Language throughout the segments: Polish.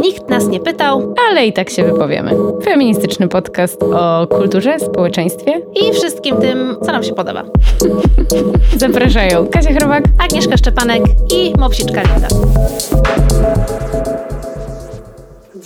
Nikt nas nie pytał, ale i tak się wypowiemy. Feministyczny podcast o kulturze, społeczeństwie i wszystkim tym, co nam się podoba. Zapraszają Kasia Chrobak, Agnieszka Szczepanek i Mopsiczka Linda.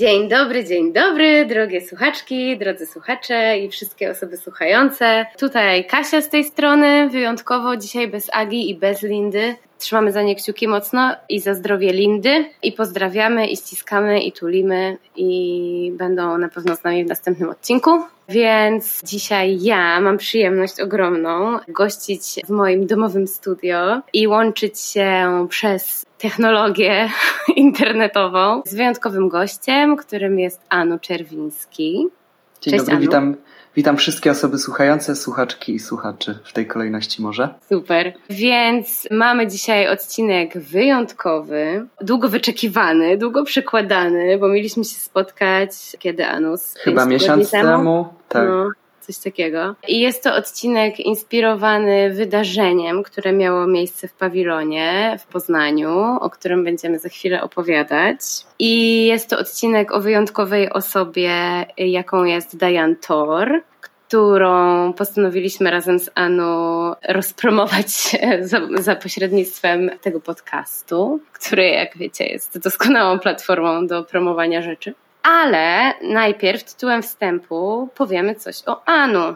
Dzień dobry, dzień dobry, drogie słuchaczki, drodzy słuchacze i wszystkie osoby słuchające. Tutaj Kasia z tej strony, wyjątkowo dzisiaj bez Agi i bez Lindy. Trzymamy za nie kciuki mocno i za zdrowie Lindy i pozdrawiamy i ściskamy i tulimy i będą na pewno z nami w następnym odcinku. Więc dzisiaj ja mam przyjemność ogromną gościć w moim domowym studio i łączyć się przez technologię internetową z wyjątkowym gościem, którym jest Anu Czerwiński. Dzień Cześć, dobry, Anu. witam Witam wszystkie osoby słuchające, słuchaczki i słuchaczy w tej kolejności może. Super. Więc mamy dzisiaj odcinek wyjątkowy, długo wyczekiwany, długo przekładany, bo mieliśmy się spotkać kiedy Anus? Chyba miesiąc temu. temu. Tak. No coś takiego. I jest to odcinek inspirowany wydarzeniem, które miało miejsce w pawilonie w Poznaniu, o którym będziemy za chwilę opowiadać. I jest to odcinek o wyjątkowej osobie, jaką jest Diane Thor którą postanowiliśmy razem z Anu rozpromować za, za, pośrednictwem tego podcastu, który, jak wiecie, jest doskonałą platformą do promowania rzeczy. Ale najpierw tytułem wstępu powiemy coś o Anu,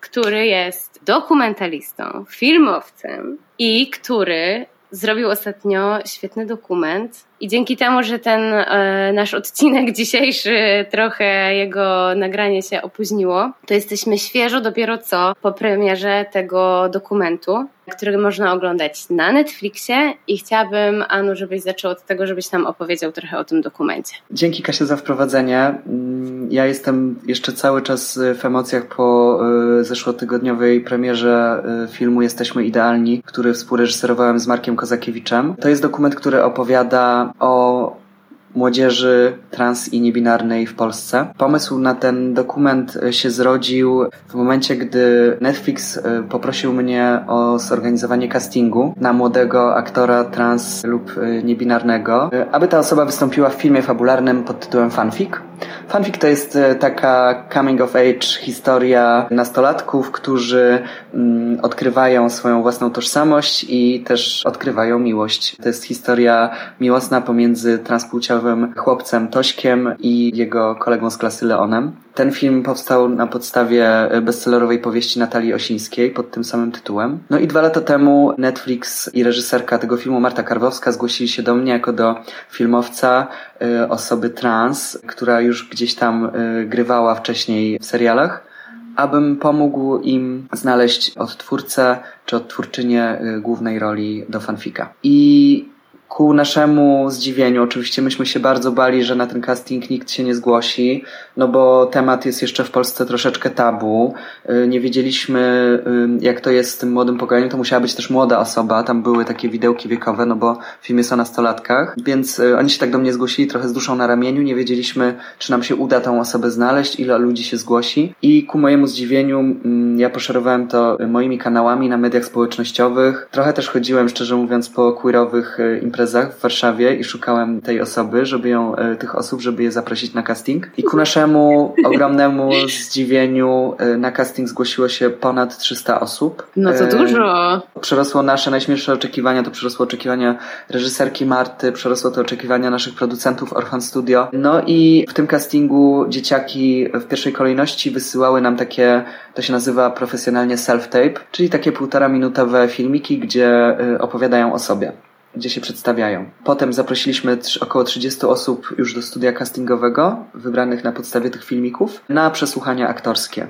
który jest dokumentalistą, filmowcem i który zrobił ostatnio świetny dokument. I dzięki temu, że ten e, nasz odcinek dzisiejszy trochę jego nagranie się opóźniło, to jesteśmy świeżo dopiero co po premierze tego dokumentu który można oglądać na Netflixie i chciałabym, Anu, żebyś zaczął od tego, żebyś nam opowiedział trochę o tym dokumencie. Dzięki Kasia za wprowadzenie. Mm, ja jestem jeszcze cały czas w emocjach po e, zeszłotygodniowej premierze e, filmu Jesteśmy Idealni, który współreżyserowałem z Markiem Kozakiewiczem. To jest dokument, który opowiada o młodzieży trans i niebinarnej w Polsce. Pomysł na ten dokument się zrodził w momencie, gdy Netflix e, poprosił mnie o zorganizowanie castingu na młodego aktora trans lub e, niebinarnego, e, aby ta osoba wystąpiła w filmie fabularnym pod tytułem Fanfic. Fanfic to jest taka coming of age historia nastolatków, którzy mm, odkrywają swoją własną tożsamość i też odkrywają miłość. To jest historia miłosna pomiędzy transpłciowym chłopcem Tośkiem i jego kolegą z klasy Leonem. Ten film powstał na podstawie bestsellerowej powieści Natalii Osińskiej pod tym samym tytułem. No i dwa lata temu Netflix i reżyserka tego filmu Marta Karwowska zgłosili się do mnie jako do filmowca y, osoby trans, która już gdzieś tam y, grywała wcześniej w serialach abym pomógł im znaleźć odtwórcę czy odtwórczynię głównej roli do fanfika. I ku naszemu zdziwieniu, oczywiście myśmy się bardzo bali, że na ten casting nikt się nie zgłosi, no bo temat jest jeszcze w Polsce troszeczkę tabu. Y, nie wiedzieliśmy, y, jak to jest z tym młodym pokoleniem. To musiała być też młoda osoba. Tam były takie widełki wiekowe, no bo film jest o nastolatkach. Więc y, oni się tak do mnie zgłosili trochę z duszą na ramieniu. Nie wiedzieliśmy, czy nam się uda tą osobę znaleźć, ile ludzi się zgłosi. I ku mojemu zdziwieniu, mm, ja poszerowałem to moimi kanałami na mediach społecznościowych. Trochę też chodziłem, szczerze mówiąc, po queerowych imprezach imprezach w Warszawie i szukałem tej osoby, żeby ją, e, tych osób, żeby je zaprosić na casting. I ku naszemu ogromnemu zdziwieniu e, na casting zgłosiło się ponad 300 osób. No to e, dużo. Przerosło nasze najśmielsze oczekiwania, to przerosło oczekiwania reżyserki Marty, przerosło to oczekiwania naszych producentów Orphan Studio. No i w tym castingu dzieciaki w pierwszej kolejności wysyłały nam takie, to się nazywa profesjonalnie self-tape, czyli takie półtora minutowe filmiki, gdzie opowiadają o sobie gdzie się przedstawiają. Potem zaprosiliśmy około 30 osób już do studia castingowego, wybranych na podstawie tych filmików, na przesłuchania aktorskie.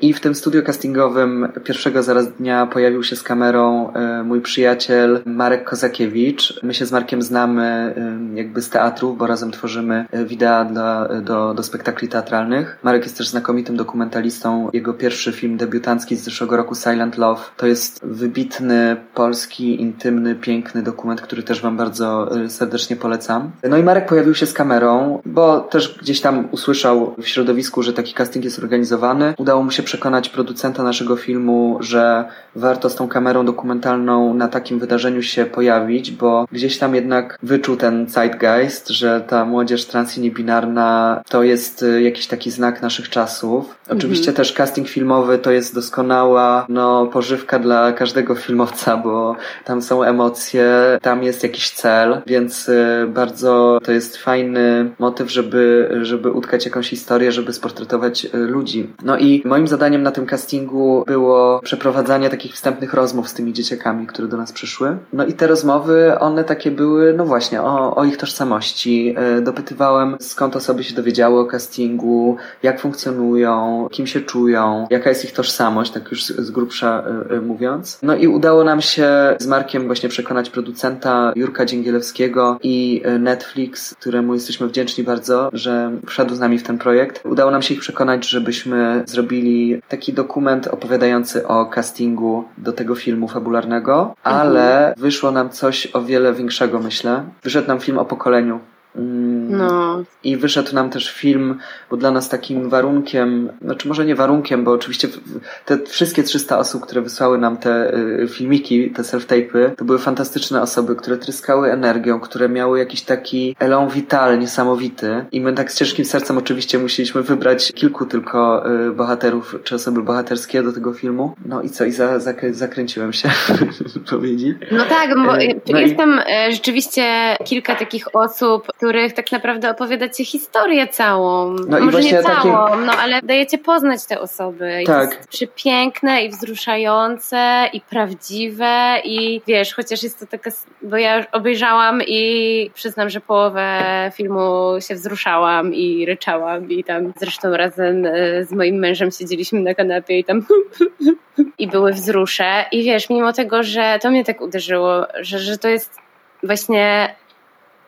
I w tym studiu castingowym pierwszego zaraz dnia pojawił się z kamerą e, mój przyjaciel Marek Kozakiewicz. My się z Markiem znamy e, jakby z teatrów, bo razem tworzymy e, wideo dla, do, do spektakli teatralnych. Marek jest też znakomitym dokumentalistą. Jego pierwszy film debiutancki z zeszłego roku Silent Love to jest wybitny, polski, intymny, piękny dokument, który też Wam bardzo serdecznie polecam. No i Marek pojawił się z kamerą, bo też gdzieś tam usłyszał w środowisku, że taki casting jest organizowany udało mu się przekonać producenta naszego filmu, że warto z tą kamerą dokumentalną na takim wydarzeniu się pojawić, bo gdzieś tam jednak wyczuł ten zeitgeist, że ta młodzież trans i niebinarna to jest y, jakiś taki znak naszych czasów. Oczywiście też casting filmowy to jest doskonała no, pożywka dla każdego filmowca, bo tam są emocje, tam jest jakiś cel, więc y, bardzo to jest fajny motyw, żeby, żeby utkać jakąś historię, żeby sportretować y, ludzi. No i moim zadaniem na tym castingu było przeprowadzanie takich wstępnych rozmów z tymi dzieciakami, które do nas przyszły. No i te rozmowy, one takie były, no właśnie, o, o ich tożsamości. Y, dopytywałem, skąd osoby się dowiedziały o castingu, jak funkcjonują, kim się czują, jaka jest ich tożsamość, tak już z, grubsza y, y, mówiąc. No i udało nam się z Markiem właśnie przekonać producenta Jurka Dzięgielewskiego i Netflix, któremu jesteśmy wdzięczni bardzo, że wszedł z nami w ten projekt. Udało nam się ich przekonać, żebyśmy zrobili taki dokument opowiadający o castingu do tego filmu fabularnego, ale wyszło nam coś o wiele większego, myślę. Wyszedł nam film o pokoleniu. Mm, No, I wyszedł nam też film, bo dla nas takim warunkiem, znaczy może nie warunkiem, bo oczywiście te wszystkie 300 osób, które wysłały nam te y, filmiki, te self-tape'y, to były fantastyczne osoby, które tryskały energią, które miały jakiś taki elan vital niesamowity. I my tak z ciężkim sercem oczywiście musieliśmy wybrać kilku tylko y, bohaterów, czy osoby bohaterskie do tego filmu. No i co, i za, zakrę- zakręciłem się powiedzieć. No tak, bo E, no i- jest tam e, rzeczywiście kilka takich osób, których tak naprawdę opowiadacie historię całą. No Może nie właśnie takim- całą, no ale dajecie poznać te osoby. Tak. Jest przepiękne i wzruszające i prawdziwe i wiesz, chociaż jest to taka, bo ja już obejrzałam i przyznam, że połowę filmu się wzruszałam i ryczałam i tam zresztą razem e, z moim mężem siedzieliśmy na kanapie i tam i były wzrusze. I wiesz, mimo tego, że to mnie tak uderzyło, że, że to jest właśnie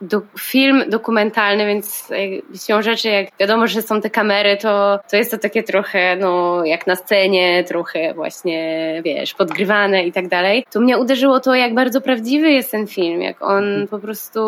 do, film dokumentalny, więc jak- siłą rzeczy, jak wiadomo, że są te kamery, to, to jest to takie trochę, no, jak na scenie, trochę właśnie, wiesz, podgrywane i tak dalej. To mnie uderzyło to, jak bardzo prawdziwy jest ten film, jak on po prostu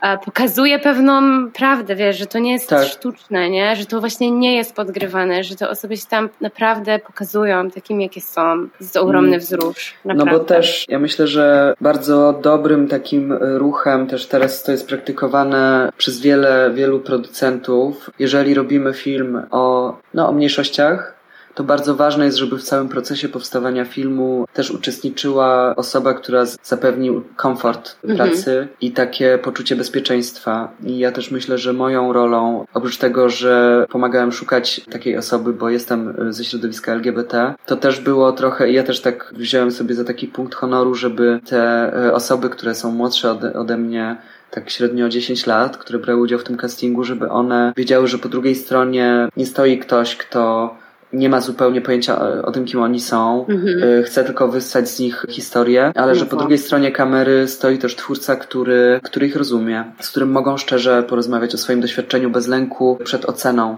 a, pokazuje pewną prawdę, wiesz, że to nie jest Tak. sztuczne, nie? Że to właśnie nie jest podgrywane, że te osoby się tam naprawdę pokazują takim, jakie są. Jest to ogromny Mm. wzrusz. No Naprawdę. bo też ja myślę, że bardzo dobrym takim ruchem też teraz to jest praktykowane przez wiele, wielu producentów. Jeżeli robimy film o, no, o mniejszościach, to bardzo ważne jest, żeby w całym procesie powstawania filmu też uczestniczyła osoba, która zapewni komfort Mhm. pracy i takie poczucie bezpieczeństwa. I ja też myślę, że moją rolą, oprócz tego, że pomagałem szukać takiej osoby, bo jestem y, ze środowiska LGBT, to też było trochę, ja też tak wziąłem sobie za taki punkt honoru, żeby te y, osoby, które są młodsze ode, ode mnie, tak średnio 10 lat, które brały udział w tym castingu, żeby one wiedziały, że po drugiej stronie nie stoi ktoś, kto nie ma zupełnie pojęcia o, o tym, kim oni są, Mhm. y, chce tylko wyssać z nich historię, ale że po drugiej stronie kamery stoi też twórca, który, który ich rozumie, z którym mogą szczerze porozmawiać o swoim doświadczeniu bez lęku przed oceną.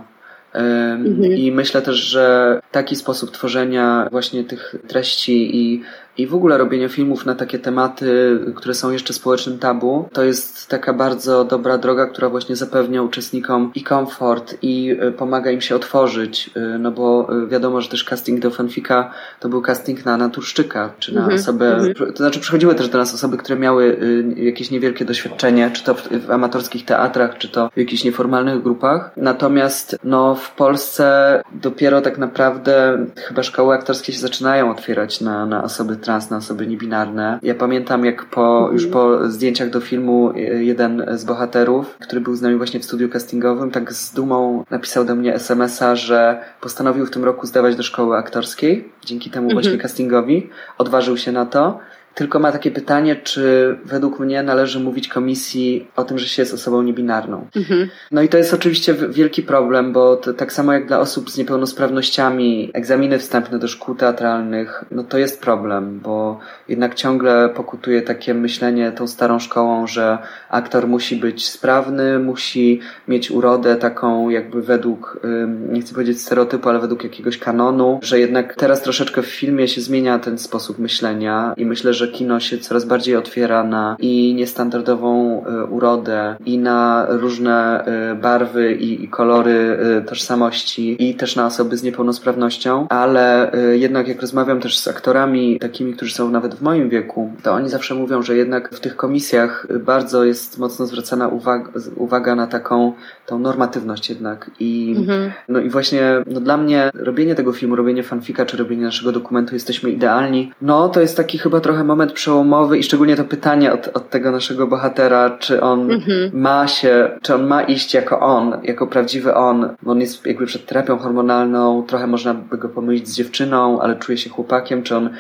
Ym, Mhm. I myślę też, że taki sposób tworzenia właśnie tych treści i, i w ogóle robienia filmów na takie tematy, które są jeszcze społecznym tabu, to jest taka bardzo dobra droga, która właśnie zapewnia uczestnikom i komfort, i y, pomaga im się otworzyć, y, no bo y, wiadomo, że też casting do fanfika to był casting na naturszczyka, czy na Mhm, osobę, mhm. to znaczy przychodziły też do nas osoby, które miały jakieś niewielkie doświadczenie, czy to w, w amatorskich teatrach, czy to w jakichś nieformalnych grupach. Natomiast no, w Polsce dopiero tak naprawdę chyba szkoły aktorskie się zaczynają otwierać na, na osoby trans, na osoby niebinarne. Ja pamiętam jak po, już po zdjęciach do filmu y, jeden z bohaterów, który był z nami właśnie w studiu castingowym, tak z dumą napisał do mnie SMS-a, że postanowił w tym roku zdawać do szkoły aktorskiej, dzięki temu właśnie castingowi, odważył się na to. Tylko ma takie pytanie, czy według mnie należy mówić komisji o tym, że się jest osobą niebinarną. Mhm. No i to jest oczywiście wielki problem, bo to, tak samo jak dla osób z niepełnosprawnościami, egzaminy wstępne do szkół teatralnych, no to jest problem, bo jednak ciągle pokutuje takie myślenie tą starą szkołą, że aktor musi być sprawny, musi mieć urodę taką jakby według, nie chcę powiedzieć stereotypu, ale według jakiegoś kanonu, że jednak teraz troszeczkę w filmie się zmienia ten sposób myślenia i myślę, że że kino się coraz bardziej otwiera na i niestandardową y, urodę, i na różne y, barwy i, kolory y, tożsamości, i też na osoby z niepełnosprawnością, ale jednak jak rozmawiam też z aktorami takimi, którzy są nawet w moim wieku, to oni zawsze mówią, że jednak w tych komisjach bardzo jest mocno zwracana uwaga, uwaga na taką tą normatywność jednak. I, mhm. no i właśnie no dla mnie robienie tego filmu, robienie fanfika, czy robienie naszego dokumentu Jesteśmy Idealni, no to jest taki chyba trochę moment przełomowy i szczególnie to pytanie od, od tego naszego bohatera, czy on mhm. ma się, czy on ma iść jako on, jako prawdziwy on, bo on jest jakby przed terapią hormonalną, trochę można by go pomylić z dziewczyną, ale czuje się chłopakiem, czy on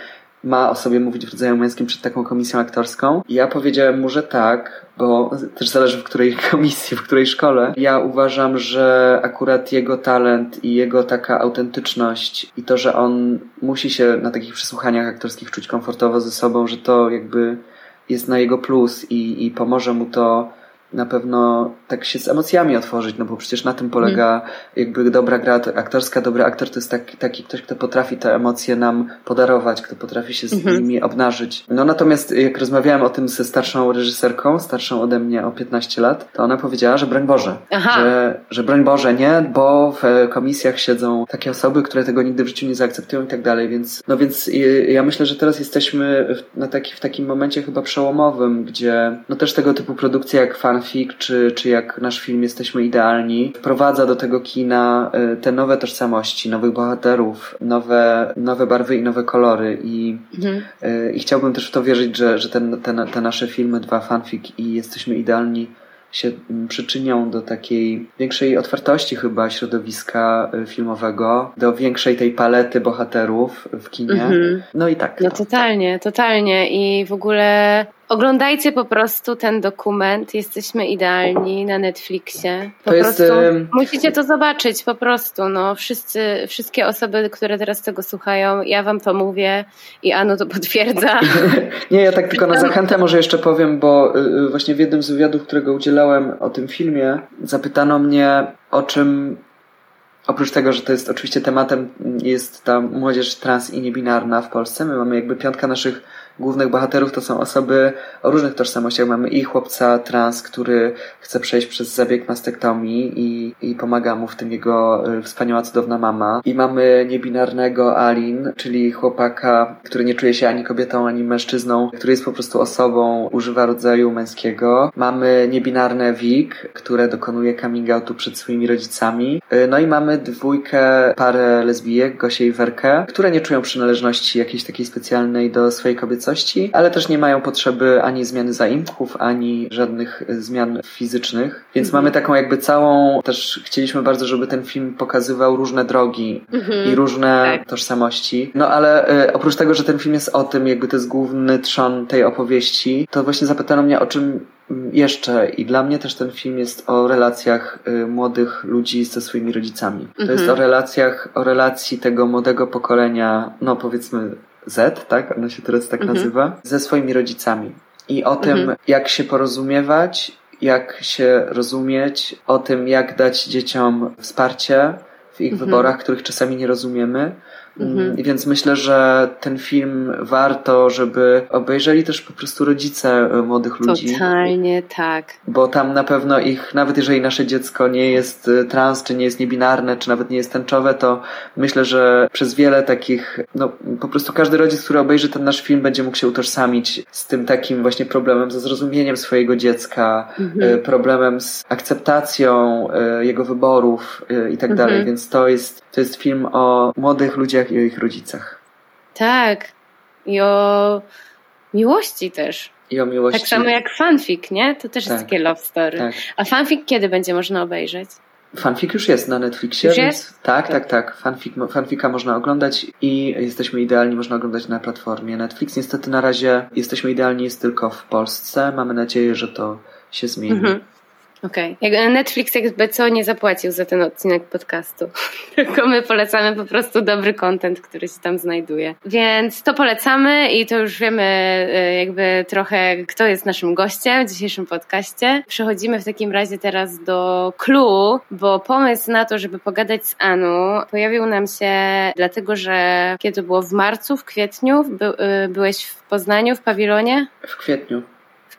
ma o sobie mówić w rodzaju męskim przed taką komisją aktorską. I ja powiedziałem mu, że tak, bo też zależy w której komisji, w której szkole. Ja uważam, że akurat jego talent i jego taka autentyczność i to, że on musi się na takich przesłuchaniach aktorskich czuć komfortowo ze sobą, że to jakby jest na jego plus i, i pomoże mu to na pewno tak się z emocjami otworzyć, no bo przecież na tym polega jakby dobra gra aktorska, dobry aktor to jest taki, taki ktoś, kto potrafi te emocje nam podarować, kto potrafi się z -hmm. nimi obnażyć. No natomiast jak rozmawiałem o tym ze starszą reżyserką, starszą ode mnie o 15 lat, to ona powiedziała, że broń Boże, że, że broń Boże nie, bo w komisjach siedzą takie osoby, które tego nigdy w życiu nie zaakceptują i tak dalej, więc no więc ja myślę, że teraz jesteśmy na taki, w takim momencie chyba przełomowym, gdzie no też tego typu produkcje jak Fan fanfic, czy, czy jak nasz film Jesteśmy Idealni, wprowadza do tego kina y, te nowe tożsamości, nowych bohaterów, nowe, nowe barwy i nowe kolory. I, mhm. Y, i chciałbym też w to wierzyć, że, że ten, te, te nasze filmy, dwa fanfic i Jesteśmy Idealni, się mm, przyczynią do takiej większej otwartości chyba środowiska y, filmowego, do większej tej palety bohaterów w kinie. Mhm. No i tak. No, no totalnie, totalnie i w ogóle Oglądajcie po prostu ten dokument. Jesteśmy idealni na Netflixie. Po to prostu jest, musicie to zobaczyć, po prostu. No, wszyscy, wszystkie osoby, które teraz tego słuchają, ja wam to mówię i Anu to potwierdza. Nie, ja tak tylko na zachętę może jeszcze powiem, bo y, właśnie w jednym z wywiadów, którego udzielałem o tym filmie, zapytano mnie o czym Oprócz tego, że to jest oczywiście tematem, jest ta młodzież trans i niebinarna w Polsce. My mamy jakby piątka naszych głównych bohaterów to są osoby o różnych tożsamościach. Mamy i chłopca trans, który chce przejść przez zabieg mastektomii i, i pomaga mu w tym jego y, wspaniała, cudowna mama. I mamy niebinarnego Alin, czyli chłopaka, który nie czuje się ani kobietą, ani mężczyzną, który jest po prostu osobą, używa rodzaju męskiego. Mamy niebinarne Wik, które dokonuje coming outu przed swoimi rodzicami. Y, no i mamy dwójkę parę lesbijek, Gosię i Werkę, które nie czują przynależności jakiejś takiej specjalnej do swojej kobiecości ale też nie mają potrzeby ani zmiany zaimków, ani żadnych zmian fizycznych. Więc mhm. mamy taką jakby całą, też chcieliśmy bardzo, żeby ten film pokazywał różne drogi mhm. i różne tak. tożsamości. No ale y, oprócz tego, że ten film jest o tym, jakby to jest główny trzon tej opowieści, to właśnie zapytano mnie o czym jeszcze i dla mnie też ten film jest o relacjach y, młodych ludzi ze swoimi rodzicami. To jest mhm. o relacjach, o relacji tego młodego pokolenia, no powiedzmy Z, tak? Ona się teraz tak mhm. nazywa, ze swoimi rodzicami. I o tym, mhm. jak się porozumiewać, jak się rozumieć, o tym, jak dać dzieciom wsparcie w ich mhm. wyborach, których czasami nie rozumiemy Mhm. Więc myślę, że ten film warto, żeby obejrzeli też po prostu rodzice e, młodych ludzi. Totalnie tak. Bo tam na pewno ich, nawet jeżeli nasze dziecko nie jest e, trans, czy nie jest niebinarne, czy nawet nie jest tęczowe, to myślę, że przez wiele takich, no po prostu każdy rodzic, który obejrzy ten nasz film, będzie mógł się utożsamić z tym takim właśnie problemem, ze zrozumieniem swojego dziecka, mhm. E, problemem z akceptacją jego wyborów i tak dalej. Mhm. Więc to jest, to jest film o młodych ludziach i o ich rodzicach. Tak. I o miłości też. I o miłości. Tak samo jak fanfic, nie? To też tak. jest takie love story. Tak. A fanfic kiedy będzie można obejrzeć? Fanfic już jest na Netflixie. Już jest? Tak, tak, tak. Fanfic, fanfica można oglądać i jesteśmy idealni, można oglądać na platformie Netflix. Niestety na razie jesteśmy idealni jest tylko w Polsce. Mamy nadzieję, że to się zmieni. Mhm. Okej. Okay. Netflix jakby co nie zapłacił za ten odcinek podcastu. Tylko my polecamy po prostu dobry content, który się tam znajduje. Więc to polecamy i to już wiemy e, jakby trochę, kto jest naszym gościem w dzisiejszym podcaście. Przechodzimy w takim razie teraz do clue, bo pomysł na to, żeby pogadać z Anu pojawił nam się dlatego, że kiedy było w marcu, w kwietniu, by, e, byłeś w Poznaniu, w pawilonie? W kwietniu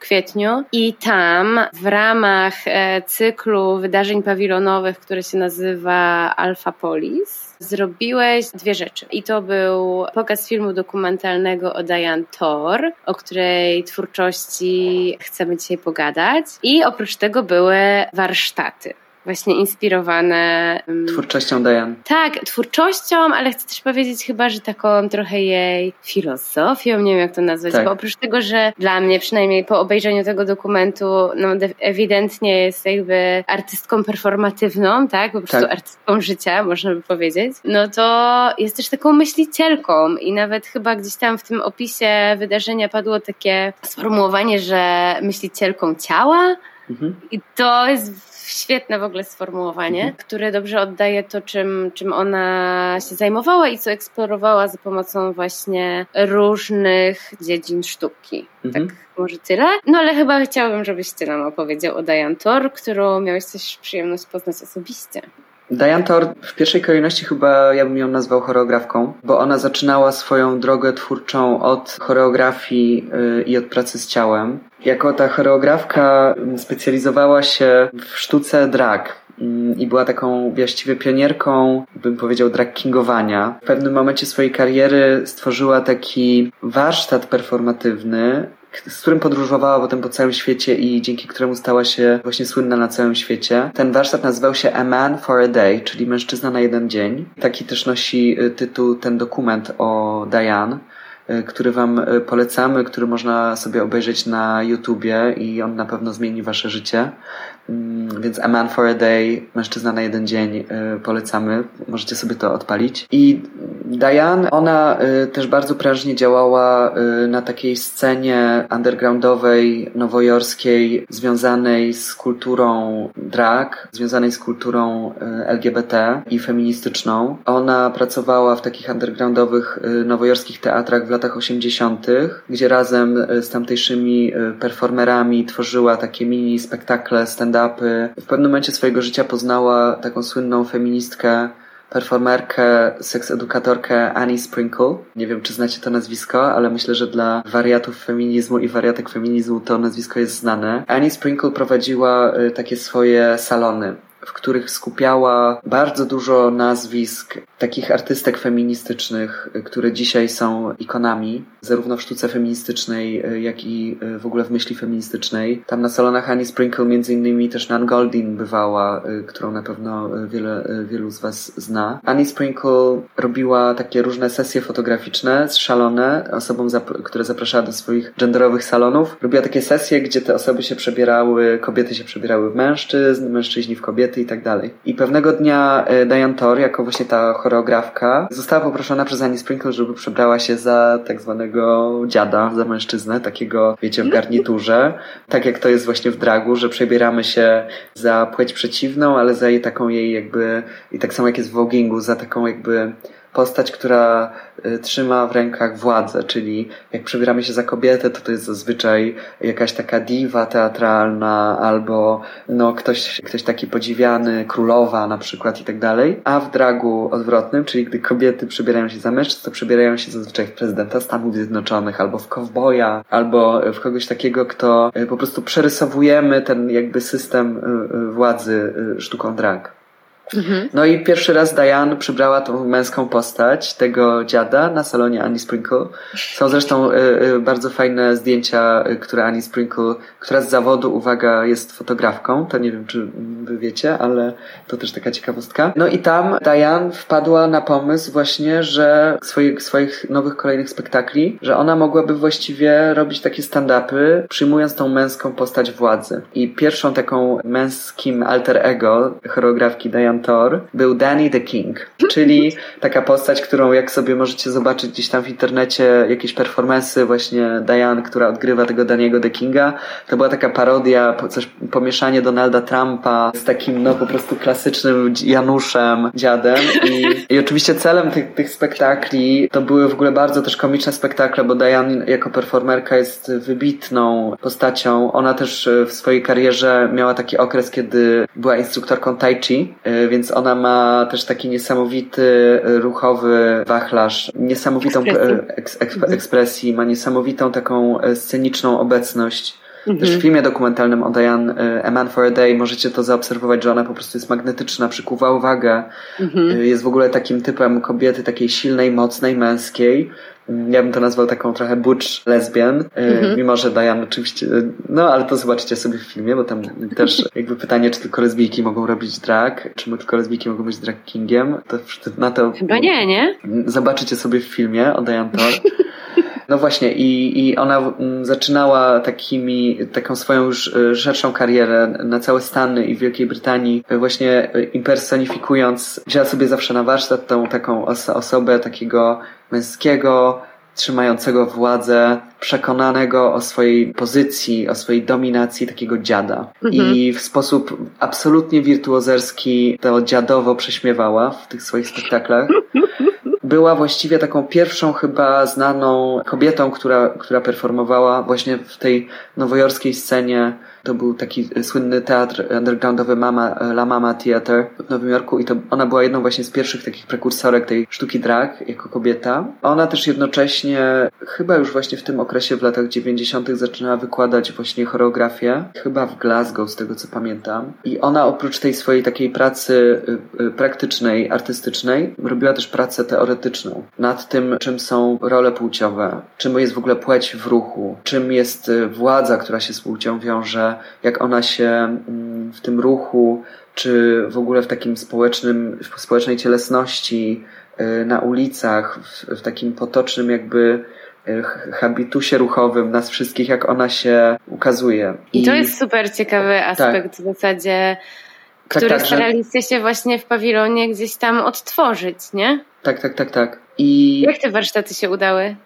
kwietniu i tam w ramach e, cyklu wydarzeń pawilonowych, które się nazywa Alpha Polis, zrobiłeś dwie rzeczy. I to był pokaz filmu dokumentalnego o Diane Thor, o której twórczości chcemy dzisiaj pogadać. I oprócz tego były warsztaty właśnie inspirowane. Twórczością Diane. Tak, twórczością, ale chcę też powiedzieć chyba, że taką trochę jej filozofią, nie wiem jak to nazwać, tak. bo oprócz tego, że dla mnie przynajmniej po obejrzeniu tego dokumentu, no ewidentnie jest jakby artystką performatywną, tak, po prostu tak. artystką życia, można by powiedzieć, no to jest też taką myślicielką i nawet chyba gdzieś tam w tym opisie wydarzenia padło takie sformułowanie, że myślicielką ciała, Mhm. I to jest świetne w ogóle sformułowanie, mhm. które dobrze oddaje to, czym, czym ona się zajmowała i co eksplorowała za pomocą właśnie różnych dziedzin sztuki. Mhm. Tak, może tyle. No ale chyba chciałabym, żebyś ty nam opowiedział o Diane Thor, którą miałeś też przyjemność poznać osobiście. Diane Thor w pierwszej kolejności chyba ja bym ją nazwał choreografką, bo ona zaczynała swoją drogę twórczą od choreografii y, i od pracy z ciałem. Jako ta choreografka specjalizowała się w sztuce drag mm, i była taką właściwie pionierką, bym powiedział, drag kingowania. W pewnym momencie swojej kariery stworzyła taki warsztat performatywny, z którym podróżowała potem po całym świecie i dzięki któremu stała się właśnie słynna na całym świecie. Ten warsztat nazywał się A Man for a Day, czyli Mężczyzna na jeden dzień. Taki też nosi y, tytuł ten dokument o Diane y, który Wam y, polecamy, który można sobie obejrzeć na YouTubie i on na pewno zmieni Wasze życie. Mm, więc A Man for a Day, mężczyzna na jeden dzień, y, polecamy. Możecie sobie to odpalić. I Diane, ona y, też bardzo prężnie działała y, na takiej scenie undergroundowej, nowojorskiej, związanej z kulturą drag, związanej z kulturą LGBT i feministyczną. Ona pracowała w takich undergroundowych, nowojorskich teatrach w latach 80., gdzie razem z tamtejszymi performerami tworzyła takie mini spektakle stand stand-upy. W pewnym momencie swojego życia poznała taką słynną feministkę, performerkę, seks-edukatorkę Annie Sprinkle. Nie wiem, czy znacie to nazwisko, ale myślę, że dla wariatów feminizmu i wariatek feminizmu to nazwisko jest znane. Annie Sprinkle prowadziła y, takie swoje salony w których skupiała bardzo dużo nazwisk takich artystek feministycznych, które dzisiaj są ikonami, zarówno w sztuce feministycznej, jak i w ogóle w myśli feministycznej. Tam na salonach Annie Sprinkle między innymi też Nan Goldin bywała, którą na pewno wiele, wielu z Was zna. Annie Sprinkle robiła takie różne sesje fotograficzne, szalone, osobom, które zapraszała do swoich genderowych salonów. Robiła takie sesje, gdzie te osoby się przebierały, kobiety się przebierały w mężczyzn, mężczyźni w kobiety i tak dalej. I pewnego dnia Diane Thor, jako właśnie ta choreografka, została poproszona przez Annie Sprinkle, żeby przebrała się za tak zwanego dziada, za mężczyznę, takiego, wiecie, w garniturze. Tak jak to jest właśnie w dragu, że przebieramy się za płeć przeciwną, ale za jej taką jej jakby, i tak samo jak jest w vogingu, za taką jakby postać, która y, trzyma w rękach władzę, czyli jak przebieramy się za kobietę, to to jest zazwyczaj jakaś taka diwa teatralna albo no, ktoś, ktoś taki podziwiany, królowa na przykład i tak dalej. A w dragu odwrotnym, czyli gdy kobiety przebierają się za mężczyzn, to przebierają się zazwyczaj w prezydenta Stanów Zjednoczonych albo w kowboja, albo w kogoś takiego, kto y, po prostu przerysowujemy ten jakby system y, władzy sztuką drag. Mhm. No i pierwszy raz Diane przybrała tą męską postać tego dziada na salonie Annie Sprinkle. Są zresztą y, y, bardzo fajne zdjęcia, y, które Annie Sprinkle, która z zawodu, uwaga, jest fotografką. To nie wiem, czy wy wiecie, ale to też taka ciekawostka. No i tam Diane wpadła na pomysł właśnie, że swoich, swoich nowych kolejnych spektakli, że ona mogłaby właściwie robić takie stand-upy, przyjmując tą męską postać władzy. I pierwszą taką męskim alter ego choreografki Diane Był Danny the King, czyli taka postać, którą jak sobie możecie zobaczyć gdzieś tam w internecie, jakieś performance właśnie Diane, która odgrywa tego Daniego the Kinga, to była taka parodia, coś pomieszanie Donalda Trumpa z takim no po prostu klasycznym Januszem, dziadem i, i oczywiście celem tych, tych spektakli to były w ogóle bardzo też komiczne spektakle, bo Diane jako performerka jest wybitną postacią. Ona też e, w swojej karierze miała taki okres, kiedy była instruktorką tai chi, e, więc ona ma też taki niesamowity ruchowy wachlarz, niesamowitą eks, eks, ekspresji, ma niesamowitą taką sceniczną obecność. Mhm. Też w filmie dokumentalnym o Diane A Man for a Day możecie to zaobserwować, że ona po prostu jest magnetyczna, przykuwa uwagę. Mhm. Jest w ogóle takim typem kobiety, takiej silnej, mocnej, męskiej. Ja bym to nazwał taką trochę butch lesbian, mhm. mimo że Diane oczywiście, no ale to zobaczycie sobie w filmie, bo tam też jakby pytanie, czy tylko lesbijki mogą robić drag, czy tylko lesbijki mogą być drag kingiem, to na to... Chyba nie, nie? Zobaczycie sobie w filmie o Diane Thor. No właśnie i, i ona mm, zaczynała takimi, taką swoją już e, szerszą karierę na całe Stany i Wielkiej Brytanii e, właśnie e, impersonifikując, wzięła sobie zawsze na warsztat tą taką oso osobę takiego męskiego, trzymającego władzę, przekonanego o swojej pozycji, o swojej dominacji takiego dziada. Mhm. I w sposób absolutnie wirtuozerski to dziadowo prześmiewała w tych swoich spektaklach. Była właściwie taką pierwszą chyba znaną kobietą, która, która performowała właśnie w tej nowojorskiej scenie to był taki słynny teatr undergroundowy Mama, La Mama Theater w Nowym Jorku i to ona była jedną właśnie z pierwszych takich prekursorek tej sztuki drag jako kobieta. Ona też jednocześnie chyba już właśnie w tym okresie w latach 90. zaczynała wykładać właśnie choreografię, chyba w Glasgow z tego co pamiętam. I ona oprócz tej swojej takiej pracy y, praktycznej, artystycznej, robiła też pracę teoretyczną nad tym, czym są role płciowe, czym jest w ogóle płeć w ruchu, czym jest władza, która się z płcią wiąże, jak ona się mm, w tym ruchu, czy w ogóle w takim społecznym, w społecznej cielesności, y, na ulicach, w, w takim potocznym jakby y, habitusie ruchowym nas wszystkich, jak ona się ukazuje. I, to jest super ciekawy aspekt tak. w zasadzie, tak, który tak, staraliście że... się właśnie w pawilonie gdzieś tam odtworzyć, nie? Tak, tak, tak, tak. I... Jak te warsztaty się udały?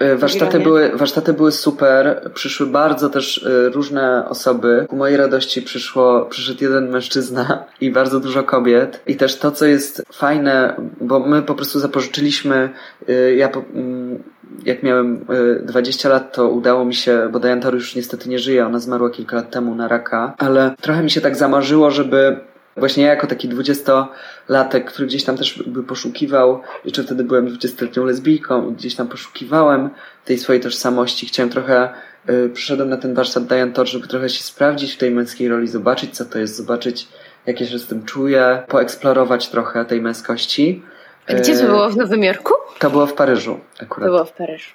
E, warsztaty były, warsztaty były super, przyszły bardzo też e, różne osoby. Ku mojej radości przyszło, przyszedł jeden mężczyzna i bardzo dużo kobiet. I też to, co jest fajne, bo my po prostu zapożyczyliśmy, e, ja mm, jak miałem 20 lat, to udało mi się, bo Diane już niestety nie żyje, ona zmarła kilka lat temu na raka, ale trochę mi się tak zamarzyło, żeby Właśnie ja jako taki dwudziestolatek, który gdzieś tam też by poszukiwał, jeszcze wtedy byłem dwudziestoletnią lesbijką i gdzieś tam poszukiwałem tej swojej tożsamości. Chciałem trochę, y, przyszedłem na ten warsztat Diane Tor, żeby trochę się sprawdzić w tej męskiej roli, zobaczyć co to jest, zobaczyć jak ja się z tym czuję, poeksplorować trochę tej męskości. Gdzie to y, było? W Nowym Jorku? To było w Paryżu akurat. To było w Paryżu.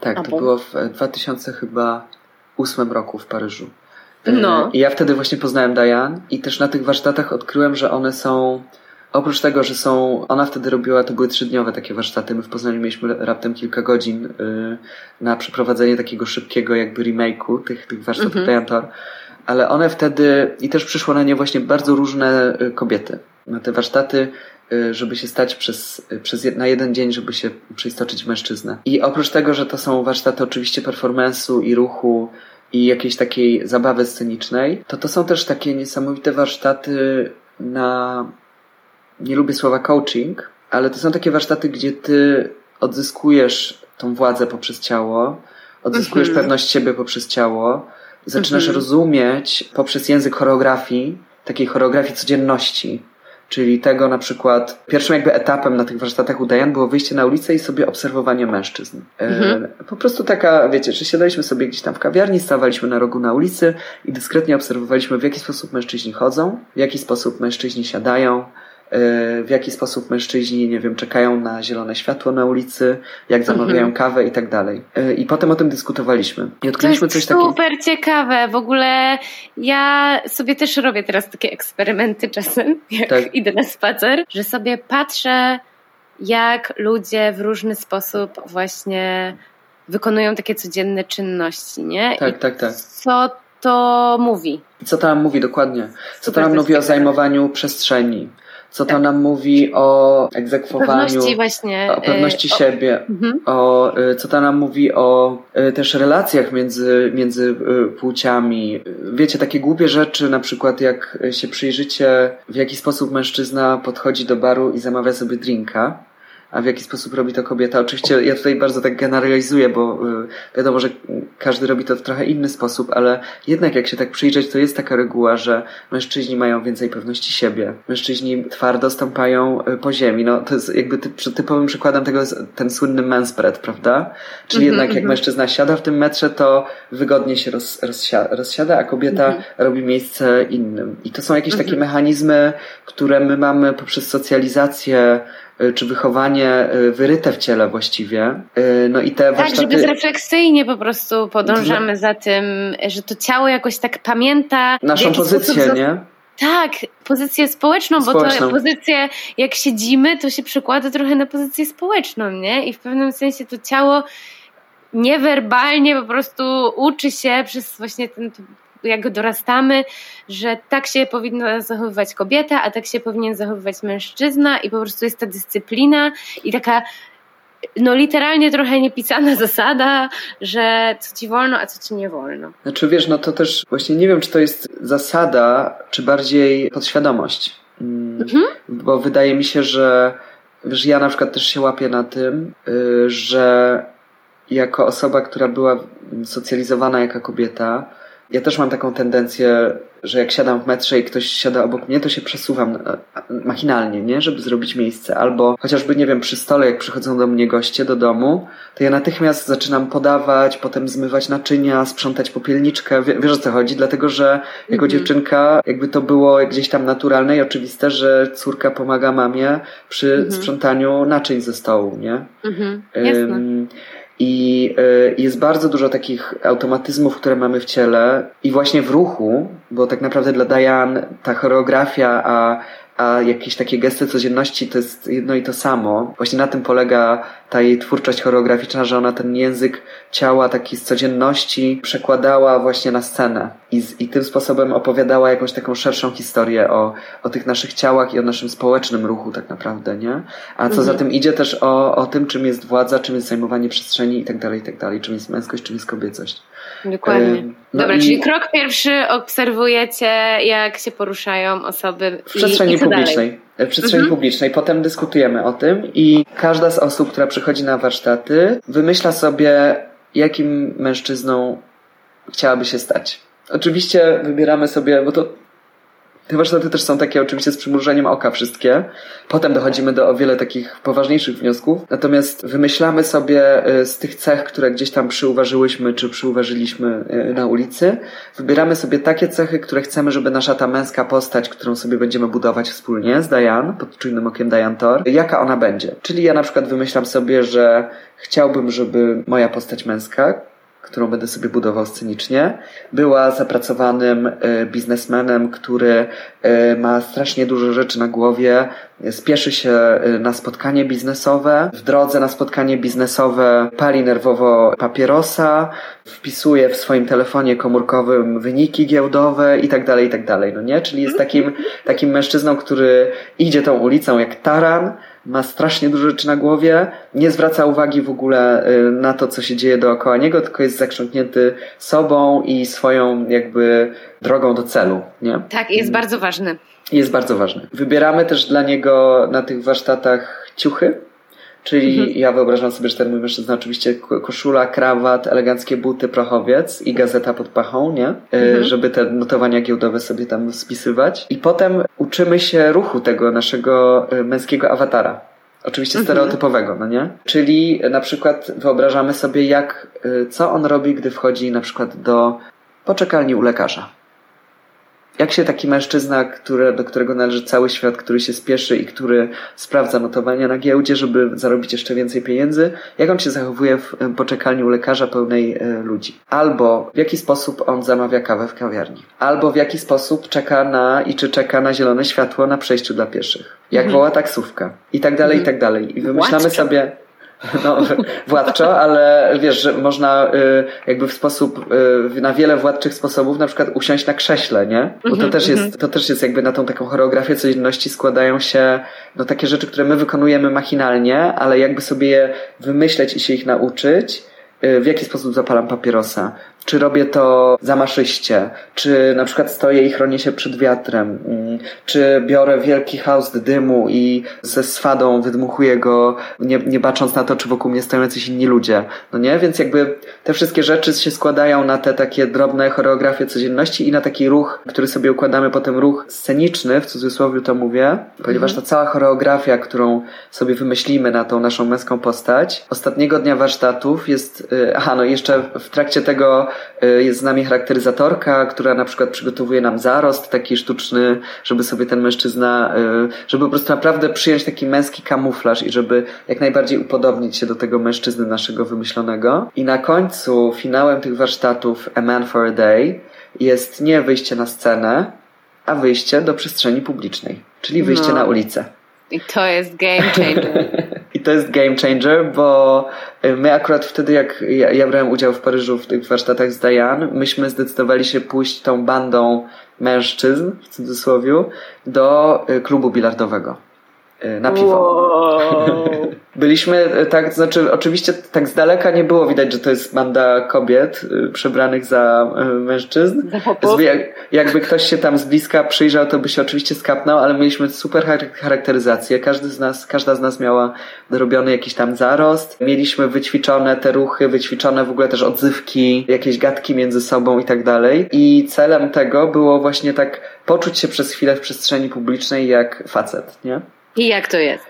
Tak, A to bo? było w 2000 chyba ósmym roku w Paryżu. No. I ja wtedy właśnie poznałem Diane i też na tych warsztatach odkryłem, że one są Oprócz tego, że są, ona wtedy robiła, to były trzydniowe takie warsztaty, my w Poznaniu mieliśmy raptem kilka godzin y, na przeprowadzenie takiego szybkiego jakby remake'u tych, tych warsztatów mm -hmm. Tor, ale one wtedy, i też przyszło na nie właśnie bardzo różne y, kobiety. Na te warsztaty y, żeby się stać przez, przez na jeden dzień, żeby się przeistoczyć w mężczyznę. I oprócz tego, że to są warsztaty oczywiście performance'u i ruchu, i jakiejś takiej zabawy scenicznej, to to są też takie niesamowite warsztaty na, nie lubię słowa coaching, ale to są takie warsztaty, gdzie ty odzyskujesz tą władzę poprzez ciało, odzyskujesz mhm. pewność siebie poprzez ciało, zaczynasz mhm. rozumieć poprzez język choreografii, takiej choreografii codzienności, Czyli tego na przykład pierwszym jakby etapem na tych warsztatach u Diane było wyjście na ulicę i sobie obserwowanie mężczyzn. E, mhm. Po prostu taka, wiecie, że siadaliśmy sobie gdzieś tam w kawiarni, stawaliśmy na rogu na ulicy i dyskretnie obserwowaliśmy w jaki sposób mężczyźni chodzą, w jaki sposób mężczyźni siadają, w jaki sposób mężczyźni, nie wiem, czekają na zielone światło na ulicy, jak zamawiają mhm. kawę i tak dalej. I potem o tym dyskutowaliśmy. I odkryliśmy to jest coś takiego. Super ciekawe. W ogóle ja sobie też robię teraz takie eksperymenty czasem, jak tak. idę na spacer, że sobie patrzę, jak ludzie w różny sposób właśnie wykonują takie codzienne czynności, nie? Tak, I tak, tak. Co to mówi? Co to nam mówi dokładnie? Co to nam mówi o zajmowaniu przestrzeni? Co to nam mówi o egzekwowaniu, Pewności właśnie. o pewności y, o- siebie, Mhm. o, y, co to nam mówi o y, też relacjach między, między płciami. Wiecie, takie głupie rzeczy, na przykład jak się przyjrzycie, w jaki sposób mężczyzna podchodzi do baru i zamawia sobie drinka. A w jaki sposób robi to kobieta? Oczywiście ja tutaj bardzo tak generalizuję, bo y, wiadomo, że każdy robi to w trochę inny sposób, ale jednak jak się tak przyjrzeć, to jest taka reguła, że mężczyźni mają więcej pewności siebie. Mężczyźni twardo stąpają y, po ziemi. No to jest jakby ty, typowym przykładem tego jest ten słynny manspread, prawda? Czyli Mhm, jednak jak mhm. mężczyzna siada w tym metrze, to wygodnie się roz, rozsia, rozsiada, a kobieta Mhm. robi miejsce innym. I to są jakieś takie Mhm. mechanizmy, które my mamy poprzez socjalizację czy wychowanie y, wyryte w ciele właściwie. Y, No i te Tak, że warsztaty... bezrefleksyjnie po prostu podążamy za tym, że to ciało jakoś tak pamięta. Naszą pozycję, nie? Tak, pozycję społeczną, bo Społeczną. to pozycję, jak siedzimy, to się przekłada trochę na pozycję społeczną, nie? I w pewnym sensie to ciało niewerbalnie po prostu uczy się przez właśnie ten, jak go dorastamy, że tak się powinna zachowywać kobieta, a tak się powinien zachowywać mężczyzna i po prostu jest ta dyscyplina i taka no literalnie trochę niepisana zasada, że co ci wolno, a co ci nie wolno. Znaczy wiesz, no to też właśnie nie wiem, czy to jest zasada, czy bardziej podświadomość. Mm, Mhm. Bo wydaje mi się, że wiesz, ja na przykład też się łapię na tym, y, że jako osoba, która była socjalizowana jako kobieta, ja też mam taką tendencję, że jak siadam w metrze i ktoś siada obok mnie, to się przesuwam e, machinalnie, nie? Żeby zrobić miejsce. Albo chociażby, nie wiem, przy stole, jak przychodzą do mnie goście do domu, to ja natychmiast zaczynam podawać, potem zmywać naczynia, sprzątać popielniczkę. Wie- Wiesz o co chodzi? Dlatego, że jako Mhm. dziewczynka jakby to było gdzieś tam naturalne i oczywiste, że córka pomaga mamie przy Mhm. sprzątaniu naczyń ze stołu, nie? Mhm, jasne. Ym, I y, jest bardzo dużo takich automatyzmów, które mamy w ciele i właśnie w ruchu, bo tak naprawdę dla Diane ta choreografia, a, a jakieś takie gesty codzienności to jest jedno i to samo. Właśnie na tym polega ta jej twórczość choreograficzna, że ona ten język ciała taki z codzienności przekładała właśnie na scenę i, z, i tym sposobem opowiadała jakąś taką szerszą historię o, o tych naszych ciałach i o naszym społecznym ruchu tak naprawdę, nie? A co za Mhm. tym idzie też o, o tym, czym jest władza, czym jest zajmowanie przestrzeni i tak dalej, i tak dalej, czym jest męskość, czym jest kobiecość. Dokładnie. Ym, no Dobra, i czyli krok pierwszy obserwujecie, jak się poruszają osoby w przestrzeni publicznej. Dalej? W przestrzeni Mhm. publicznej. Potem dyskutujemy o tym i każda z osób, która przychodzi na warsztaty, wymyśla sobie, jakim mężczyzną chciałaby się stać. Oczywiście wybieramy sobie, bo to te warsztaty też są takie oczywiście z przymrużeniem oka wszystkie. Potem dochodzimy do o wiele takich poważniejszych wniosków. Natomiast wymyślamy sobie y, z tych cech, które gdzieś tam przyuważyłyśmy czy przyuważyliśmy y, na ulicy, wybieramy sobie takie cechy, które chcemy, żeby nasza ta męska postać, którą sobie będziemy budować wspólnie z Diane, pod czujnym okiem Diane Thor, jaka ona będzie. Czyli ja na przykład wymyślam sobie, że chciałbym, żeby moja postać męska, którą będę sobie budował scenicznie, była zapracowanym e, biznesmenem, który e, ma strasznie dużo rzeczy na głowie, spieszy się e, na spotkanie biznesowe, w drodze na spotkanie biznesowe pali nerwowo papierosa, wpisuje w swoim telefonie komórkowym wyniki giełdowe i tak dalej, i tak dalej, no nie? Czyli jest takim, takim mężczyzną, który idzie tą ulicą jak taran, ma strasznie dużo rzeczy na głowie, nie zwraca uwagi w ogóle y, na to, co się dzieje dookoła niego, tylko jest zakrzątnięty sobą i swoją jakby drogą do celu, nie? Tak, jest bardzo ważny. Jest bardzo ważny. Wybieramy też dla niego na tych warsztatach ciuchy, czyli Mhm. ja wyobrażam sobie, że ten mój mężczyzna oczywiście ko- koszula, krawat, eleganckie buty, prochowiec i gazeta pod pachą, nie? Y, Mhm. Żeby te notowania giełdowe sobie tam spisywać. I potem uczymy się ruchu tego naszego y, męskiego awatara. Oczywiście Mhm. stereotypowego, no nie? Czyli na przykład wyobrażamy sobie, jak, y, co on robi, gdy wchodzi na przykład do poczekalni u lekarza. Jak się taki mężczyzna, który, do którego należy cały świat, który się spieszy i który sprawdza notowania na giełdzie, żeby zarobić jeszcze więcej pieniędzy, jak on się zachowuje w poczekalni u lekarza pełnej e, ludzi? Albo w jaki sposób on zamawia kawę w kawiarni? Albo w jaki sposób czeka na i czy czeka na zielone światło na przejściu dla pieszych? Jak Mhm. woła taksówka? I tak dalej, i tak dalej. I wymyślamy sobie no, władczo, ale wiesz, że można y, jakby w sposób, y, na wiele władczych sposobów na przykład usiąść na krześle, nie? Bo to Mhm, też jest, to też jest jakby na tą taką choreografię codzienności składają się no takie rzeczy, które my wykonujemy machinalnie, ale jakby sobie je wymyśleć i się ich nauczyć, y, w jaki sposób zapalam papierosa, czy robię to zamaszyście, czy na przykład stoję i chronię się przed wiatrem, mm, czy biorę wielki haust dymu i ze swadą wydmuchuję go, nie, nie bacząc na to, czy wokół mnie stoją jacyś inni ludzie. No nie? Więc jakby te wszystkie rzeczy się składają na te takie drobne choreografie codzienności i na taki ruch, który sobie układamy potem ruch sceniczny, w cudzysłowie to mówię, ponieważ ta cała choreografia, którą sobie wymyślimy na tą naszą męską postać, ostatniego dnia warsztatów jest, y, aha, no jeszcze w trakcie tego jest z nami charakteryzatorka, która na przykład przygotowuje nam zarost taki sztuczny, żeby sobie ten mężczyzna, y, żeby po prostu naprawdę przyjąć taki męski kamuflaż i żeby jak najbardziej upodobnić się do tego mężczyzny naszego wymyślonego. I na końcu, finałem tych warsztatów A Man for a Day jest nie wyjście na scenę, a wyjście do przestrzeni publicznej, czyli wyjście No. na ulicę. I to jest game changer. I to jest game changer, bo y, my akurat wtedy, jak ja, ja brałem udział w Paryżu w tych warsztatach z Diane, myśmy zdecydowali się pójść tą bandą mężczyzn, w cudzysłowie, do y, klubu bilardowego. Y, Na piwo. Wow. Byliśmy y, tak, znaczy oczywiście tak z daleka nie było widać, że to jest banda kobiet y, przebranych za mężczyzn. Za jakby ktoś się tam z bliska przyjrzał, to by się oczywiście skapnął, ale mieliśmy super char- charakteryzację. Każdy z nas, każda z nas miała dorobiony jakiś tam zarost. Mieliśmy wyćwiczone te ruchy, wyćwiczone w ogóle też odzywki, jakieś gadki między sobą i tak dalej. I celem tego było właśnie tak poczuć się przez chwilę w przestrzeni publicznej jak facet, nie? I jak to jest?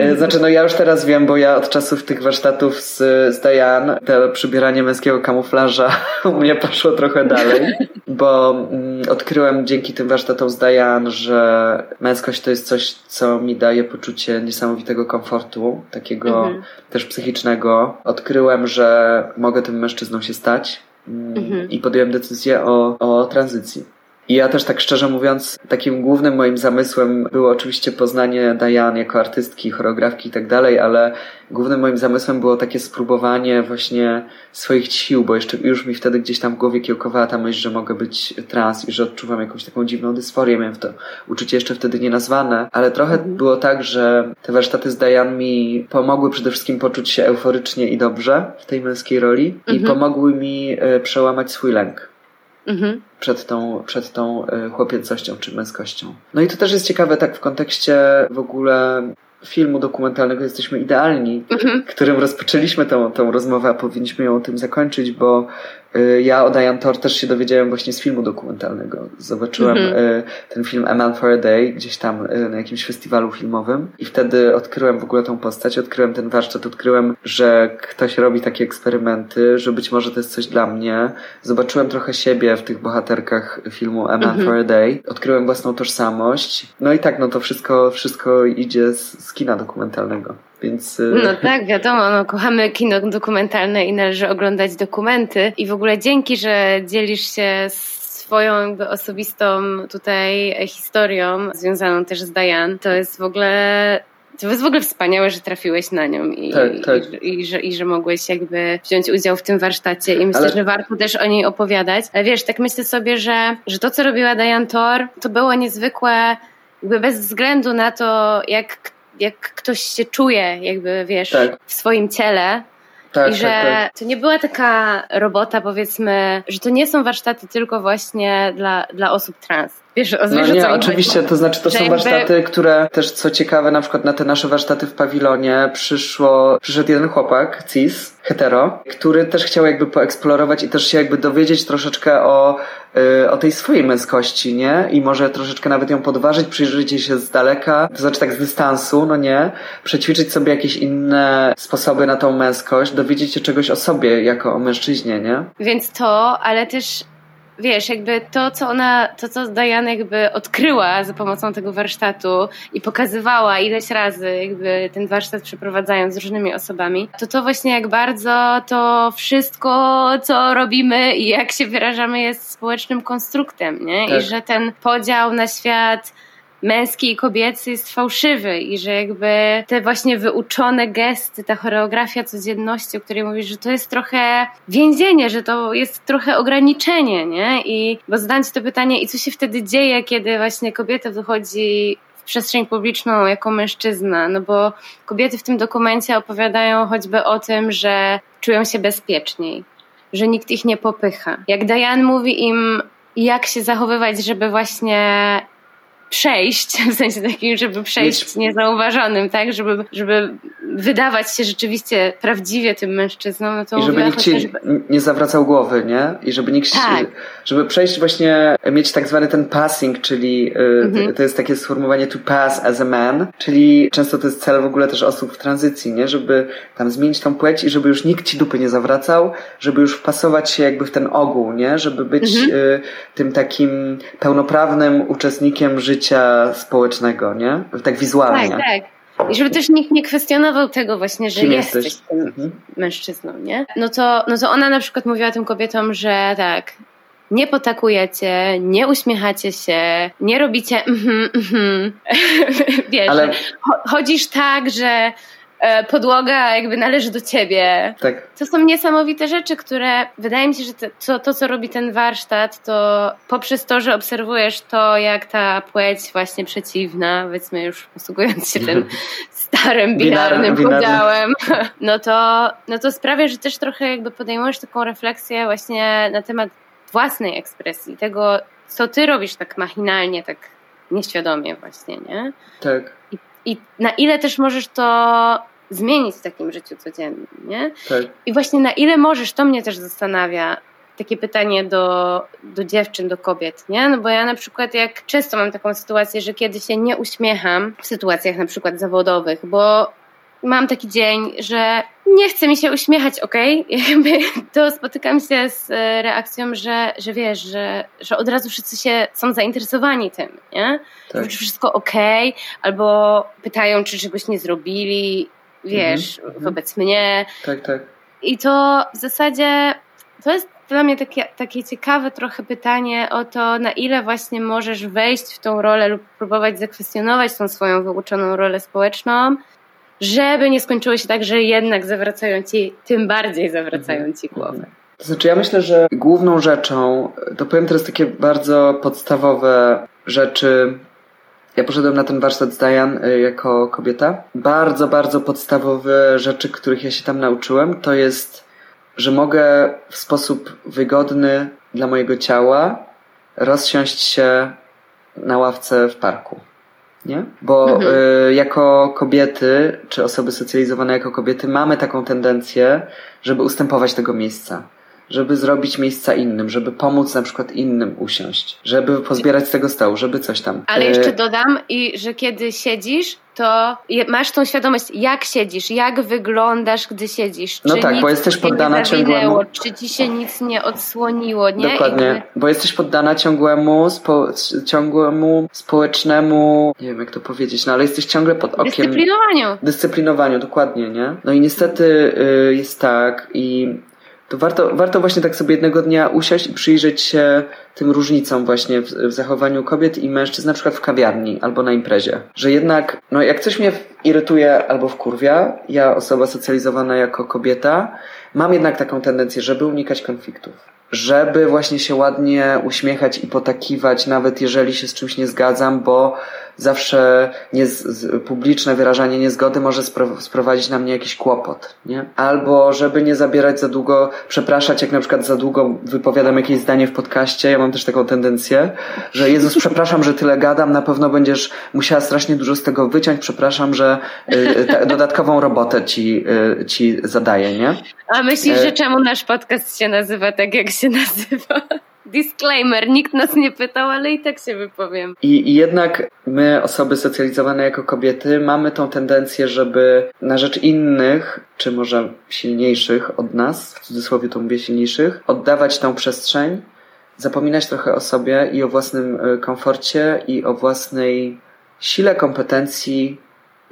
E, Znaczy, no ja już teraz wiem, bo ja od czasów tych warsztatów z, z Diane, to przybieranie męskiego kamuflaża u mnie poszło trochę dalej, bo mm, odkryłem dzięki tym warsztatom z Diane, że męskość to jest coś, co mi daje poczucie niesamowitego komfortu, takiego Mhm. też psychicznego. Odkryłem, że mogę tym mężczyzną się stać mm, Mhm. i podjąłem decyzję o, o tranzycji. I ja też tak szczerze mówiąc, takim głównym moim zamysłem było oczywiście poznanie Diane jako artystki, choreografki i tak dalej, ale głównym moim zamysłem było takie spróbowanie właśnie swoich sił, bo jeszcze już mi wtedy gdzieś tam w głowie kiełkowała ta myśl, że mogę być trans i że odczuwam jakąś taką dziwną dysforię. Miałem to uczucie jeszcze wtedy nienazwane, ale trochę było tak, że te warsztaty z Diane mi pomogły przede wszystkim poczuć się euforycznie i dobrze w tej męskiej roli i Mhm. pomogły mi e, przełamać swój lęk Mhm. przed tą, przed tą y, chłopiecością czy męskością. No i to też jest ciekawe tak w kontekście w ogóle filmu dokumentalnego Jesteśmy Idealni, Mhm. którym rozpoczęliśmy tą, tą rozmowę, a powinniśmy ją tym zakończyć, bo ja o Diane Tor też się dowiedziałem właśnie z filmu dokumentalnego. Zobaczyłem Mhm. y, ten film A Man for a Day gdzieś tam y, na jakimś festiwalu filmowym i wtedy odkryłem w ogóle tą postać, odkryłem ten warsztat, odkryłem, że ktoś robi takie eksperymenty, że być może to jest coś dla mnie. Zobaczyłem trochę siebie w tych bohaterkach filmu A Man Mhm. for a Day. Odkryłem własną tożsamość. No i tak, no to wszystko, wszystko idzie z, z kina dokumentalnego. Więc y, No tak, wiadomo, no, kochamy kino dokumentalne i należy oglądać dokumenty. I w ogóle dzięki, że dzielisz się swoją jakby osobistą tutaj historią związaną też z Diane. To jest w ogóle to jest w ogóle wspaniałe, że trafiłeś na nią i, Tak, tak. i, i, że, i że mogłeś jakby wziąć udział w tym warsztacie i myślę, Ale- że warto też o niej opowiadać. Ale wiesz, tak myślę sobie, że, że to, co robiła Diane Tor, to było niezwykłe jakby bez względu na to, jak, jak ktoś się czuje, jakby wiesz, Tak. w swoim ciele. tak, I że tak, tak. to nie była taka robota, powiedzmy, że to nie są warsztaty tylko właśnie dla, dla osób trans. Wiesz, No nie, oczywiście, to znaczy to są warsztaty, które też co ciekawe, na przykład na te nasze warsztaty w pawilonie przyszło, przyszedł jeden chłopak, cis, hetero, który też chciał jakby poeksplorować i też się jakby dowiedzieć troszeczkę o, y, o tej swojej męskości, nie? I może troszeczkę nawet ją podważyć, przyjrzeć się z daleka, to znaczy tak z dystansu, no nie? Przećwiczyć sobie jakieś inne sposoby na tą męskość, dowiedzieć się czegoś o sobie jako o mężczyźnie, nie? Więc to, ale też wiesz, jakby to, co ona, to, co Diane jakby odkryła za pomocą tego warsztatu i pokazywała ileś razy jakby ten warsztat przeprowadzając z różnymi osobami, to to właśnie jak bardzo to wszystko, co robimy i jak się wyrażamy jest społecznym konstruktem, nie? Tak. I że ten podział na świat męski i kobiecy jest fałszywy i że jakby te właśnie wyuczone gesty, ta choreografia codzienności, o której mówisz, że to jest trochę więzienie, że to jest trochę ograniczenie, nie? I bo zadałem ci to pytanie, i co się wtedy dzieje, kiedy właśnie kobieta wychodzi w przestrzeń publiczną jako mężczyzna, no bo kobiety w tym dokumencie opowiadają choćby o tym, że czują się bezpieczniej, że nikt ich nie popycha. Jak Diane mówi im, jak się zachowywać, żeby właśnie przejść, w sensie takim, żeby przejść niezauważonym, tak? Żeby, żeby wydawać się rzeczywiście prawdziwie tym mężczyzną, no to I żeby nikt ci nie zawracał głowy, nie? I żeby nikt tak. żeby przejść właśnie, mieć tak zwany ten passing, czyli y, mhm. to jest takie sformułowanie to pass as a man, czyli często to jest cel w ogóle też osób w tranzycji, nie? Żeby tam zmienić tą płeć i żeby już nikt ci dupy nie zawracał, żeby już wpasować się jakby w ten ogół, nie? Żeby być mhm. y, tym takim pełnoprawnym uczestnikiem życia życia społecznego, nie? Tak wizualnie. Tak, tak. I żeby też nikt nie kwestionował tego właśnie, że Kim jesteś, jesteś tym mhm. mężczyzną, nie? No to, no to ona na przykład mówiła tym kobietom, że tak, nie potakujecie, nie uśmiechacie się, nie robicie mhm, mhm. Wiesz, Ale... chodzisz tak, że podłoga jakby należy do ciebie. Tak. To są niesamowite rzeczy, które wydaje mi się, że to, to, co robi ten warsztat, to poprzez to, że obserwujesz to, jak ta płeć właśnie przeciwna, powiedzmy już posługując się tym starym, binarnym podziałem, no to, no to sprawia, że też trochę jakby podejmujesz taką refleksję właśnie na temat własnej ekspresji, tego, co ty robisz tak machinalnie, tak nieświadomie właśnie, nie? Tak. I, na ile też możesz to zmienić w takim życiu codziennym, nie? Tak. I właśnie na ile możesz, to mnie też zastanawia, takie pytanie do, do dziewczyn, do kobiet, nie? No bo ja na przykład jak często mam taką sytuację, że kiedy się nie uśmiecham w sytuacjach na przykład zawodowych, bo mam taki dzień, że nie chce mi się uśmiechać, okej? Okay? To spotykam się z e, reakcją, że, że wiesz, że, że od razu wszyscy się są zainteresowani tym, nie? Tak. Czy wszystko okej? Okay? Albo pytają, czy czegoś nie zrobili wiesz, mm -hmm. wobec mnie. Tak, tak. I to w zasadzie to jest dla mnie takie, takie ciekawe trochę pytanie o to, na ile właśnie możesz wejść w tą rolę lub próbować zakwestionować tą swoją wyuczoną rolę społeczną, żeby nie skończyło się tak, że jednak zawracają ci, tym bardziej zawracają mhm. ci głowę. To znaczy, ja myślę, że główną rzeczą, to powiem teraz takie bardzo podstawowe rzeczy, ja poszedłem na ten warsztat z Diane y, jako kobieta. Bardzo, bardzo podstawowe rzeczy, których ja się tam nauczyłem, to jest, że mogę w sposób wygodny dla mojego ciała rozsiąść się na ławce w parku. Nie? Bo mhm. y, jako kobiety, czy osoby socjalizowane jako kobiety, mamy taką tendencję, żeby ustępować tego miejsca żeby zrobić miejsca innym, żeby pomóc na przykład innym usiąść, żeby pozbierać z tego stołu, żeby coś tam. Ale jeszcze e, dodam, i że kiedy siedzisz, to masz tą świadomość, jak siedzisz, jak wyglądasz, gdy siedzisz. No czy tak, bo jesteś poddana ciągłemu. Czy ci się nic nie odsłoniło, nie? Dokładnie, Jakby... bo jesteś poddana ciągłemu, spo, ciągłemu społecznemu, nie wiem jak to powiedzieć, no ale jesteś ciągle pod okiem. Dyscyplinowaniu. Dyscyplinowaniu, dokładnie, nie? No i niestety y, jest tak i to warto, warto właśnie tak sobie jednego dnia usiąść i przyjrzeć się tym różnicom właśnie w, w, zachowaniu kobiet i mężczyzn, na przykład w kawiarni albo na imprezie. Że jednak, no jak coś mnie irytuje albo wkurwia, ja osoba socjalizowana jako kobieta, mam jednak taką tendencję, żeby unikać konfliktów żeby właśnie się ładnie uśmiechać i potakiwać, nawet jeżeli się z czymś nie zgadzam, bo zawsze nie, publiczne wyrażanie niezgody może sprowadzić na mnie jakiś kłopot, nie? Albo żeby nie zabierać za długo, przepraszać, jak na przykład za długo wypowiadam jakieś zdanie w podcaście, ja mam też taką tendencję, że Jezus, przepraszam, że tyle gadam, na pewno będziesz musiała strasznie dużo z tego wyciąć, przepraszam, że y, dodatkową robotę ci, y, ci zadaję, nie? A myślisz, że e, czemu nasz podcast się nazywa tak, jak się nazywa? Disclaimer, nikt nas nie pytał, ale i tak się wypowiem. I, I, jednak my, osoby socjalizowane jako kobiety, mamy tą tendencję, żeby na rzecz innych, czy może silniejszych od nas, w cudzysłowie to mówię silniejszych, oddawać tą przestrzeń, zapominać trochę o sobie i o własnym e, komforcie i o własnej sile kompetencji,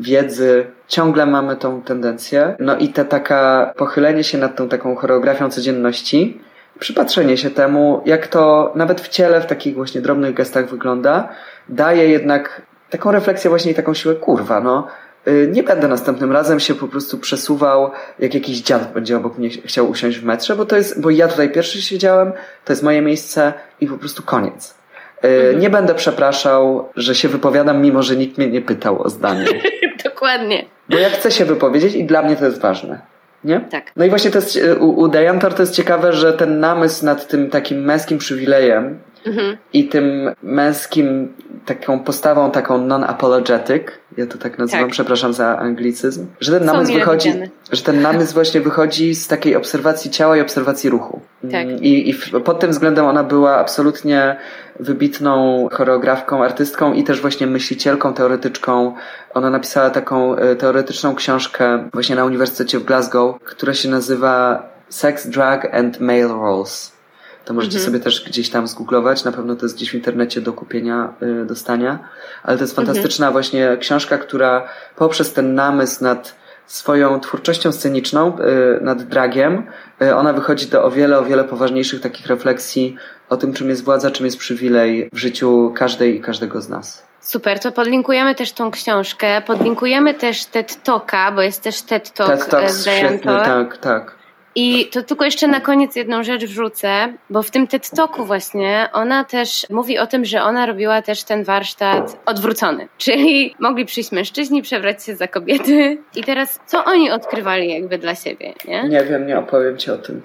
wiedzy, ciągle mamy tą tendencję. No i te taka pochylenie się nad tą taką choreografią codzienności, przypatrzenie się temu, jak to nawet w ciele, w takich właśnie drobnych gestach wygląda, daje jednak taką refleksję właśnie i taką siłę, kurwa, no y, nie będę następnym razem się po prostu przesuwał, jak jakiś dziad będzie obok mnie chciał usiąść w metrze, bo to jest, bo ja tutaj pierwszy siedziałem, to jest moje miejsce i po prostu koniec. Y, Mhm. Nie będę przepraszał, że się wypowiadam, mimo że nikt mnie nie pytał o zdanie. Dokładnie. Bo ja chcę się wypowiedzieć i dla mnie to jest ważne. Nie? Tak. No i właśnie to jest, u, u Diantor to jest ciekawe, że ten namysł nad tym takim męskim przywilejem Mhm. i tym męskim taką postawą taką non-apologetic, ja to tak nazywam, Tak. przepraszam za anglicyzm, że ten namysł wychodzi, widziane. że ten namysł właśnie wychodzi z takiej obserwacji ciała i obserwacji ruchu. Tak. Mm, I, i pod tym względem ona była absolutnie wybitną choreografką, artystką i też właśnie myślicielką, teoretyczką. Ona napisała taką e, teoretyczną książkę właśnie na Uniwersytecie w Glasgow, która się nazywa Sex, Drug and Male Roles. To możecie Mhm. sobie też gdzieś tam zgooglować, na pewno to jest gdzieś w internecie do kupienia, y, do stania, ale to jest Mhm. fantastyczna właśnie książka, która poprzez ten namysł nad swoją twórczością sceniczną, y, nad dragiem, y, ona wychodzi do o wiele, o wiele poważniejszych takich refleksji o tym, czym jest władza, czym jest przywilej w życiu każdej i każdego z nas. Super, to podlinkujemy też tą książkę, podlinkujemy też TED Talka, bo jest też TED Talk TED Talk e, świetny, tak, tak. I to tylko jeszcze na koniec jedną rzecz wrzucę, bo w tym TED Talku właśnie ona też mówi o tym, że ona robiła też ten warsztat odwrócony. Czyli mogli przyjść mężczyźni, przebrać się za kobiety i teraz co oni odkrywali jakby dla siebie, nie? Nie wiem, nie opowiem ci o tym.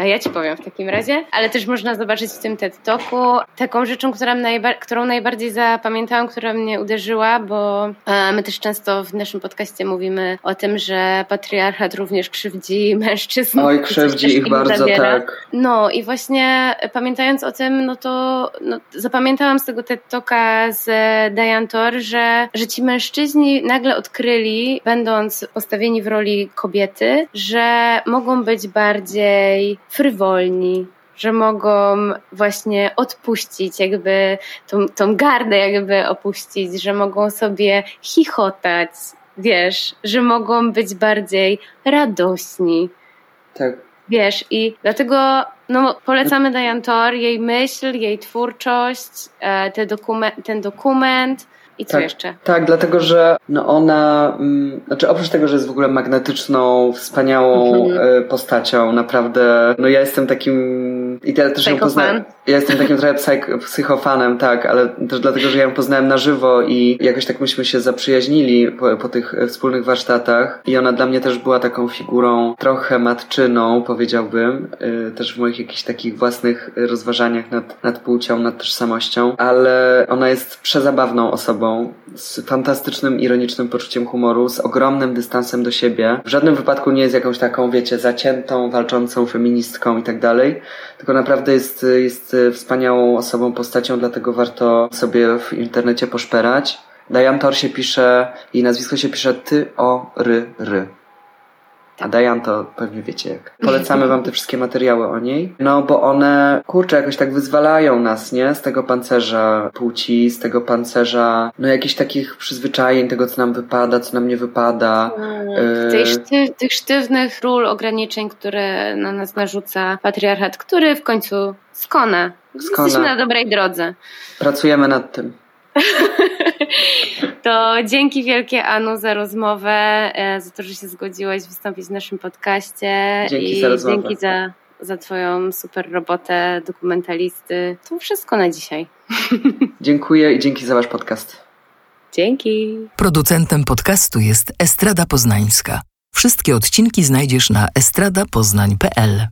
A ja ci powiem w takim razie, ale też można zobaczyć w tym TED Talku taką rzeczą, która najba- którą najbardziej zapamiętałam, która mnie uderzyła, bo e, my też często w naszym podcaście mówimy o tym, że patriarchat również krzywdzi mężczyzn. Oj, krzywdzi ich bardzo, zabiera. tak. No i właśnie e, pamiętając o tym, no to no, zapamiętałam z tego TED Talka z Diane Tor, że, że ci mężczyźni nagle odkryli, będąc postawieni w roli kobiety, że mogą być bardziej frywolni, że mogą właśnie odpuścić, jakby tą, tą gardę jakby opuścić, że mogą sobie chichotać, wiesz, że mogą być bardziej radośni. Tak. Wiesz, i dlatego no, polecamy Diane Tor, jej myśl, jej twórczość, e, te dokumen- ten dokument i co Tak. jeszcze? Tak, dlatego że no ona, mm, znaczy oprócz tego, że jest w ogóle magnetyczną, wspaniałą Mhm. e, postacią, naprawdę, no ja jestem takim, i ja też ją poznałem, ja jestem takim trochę psych, psychofanem, tak, ale też dlatego, że ja ją poznałem na żywo i jakoś tak myśmy się zaprzyjaźnili po, po tych e, wspólnych warsztatach. I ona dla mnie też była taką figurą trochę matczyną, powiedziałbym, e, też w moich jakichś takich własnych rozważaniach nad, nad płcią, nad tożsamością, ale ona jest przezabawną osobą, z fantastycznym, ironicznym poczuciem humoru, z ogromnym dystansem do siebie. W żadnym wypadku nie jest jakąś taką, wiecie, zaciętą, walczącą feministką i tak dalej, tylko naprawdę jest, jest wspaniałą osobą, postacią, dlatego warto sobie w internecie poszperać. Diane Tor się pisze, jej nazwisko się pisze ty o ry ry. A Diane to pewnie wiecie jak. Polecamy wam te wszystkie materiały o niej. No bo one, kurczę, jakoś tak wyzwalają nas, nie? Z tego pancerza płci, z tego pancerza, no jakichś takich przyzwyczajeń, tego co nam wypada, co nam nie wypada. Tej szty- tych sztywnych ról, ograniczeń, które na nas narzuca patriarchat, który w końcu skona. Skona. Jesteśmy na dobrej drodze. Pracujemy nad tym. To dzięki wielkie Anu za rozmowę, e, za to, że się zgodziłaś wystąpić w naszym podcaście. Dzięki I za rozmowę. dzięki za, za Twoją super robotę dokumentalisty. To wszystko na dzisiaj. Dziękuję i dzięki za wasz podcast. Dzięki. Producentem podcastu jest Estrada Poznańska. Wszystkie odcinki znajdziesz na estradapoznań.pl.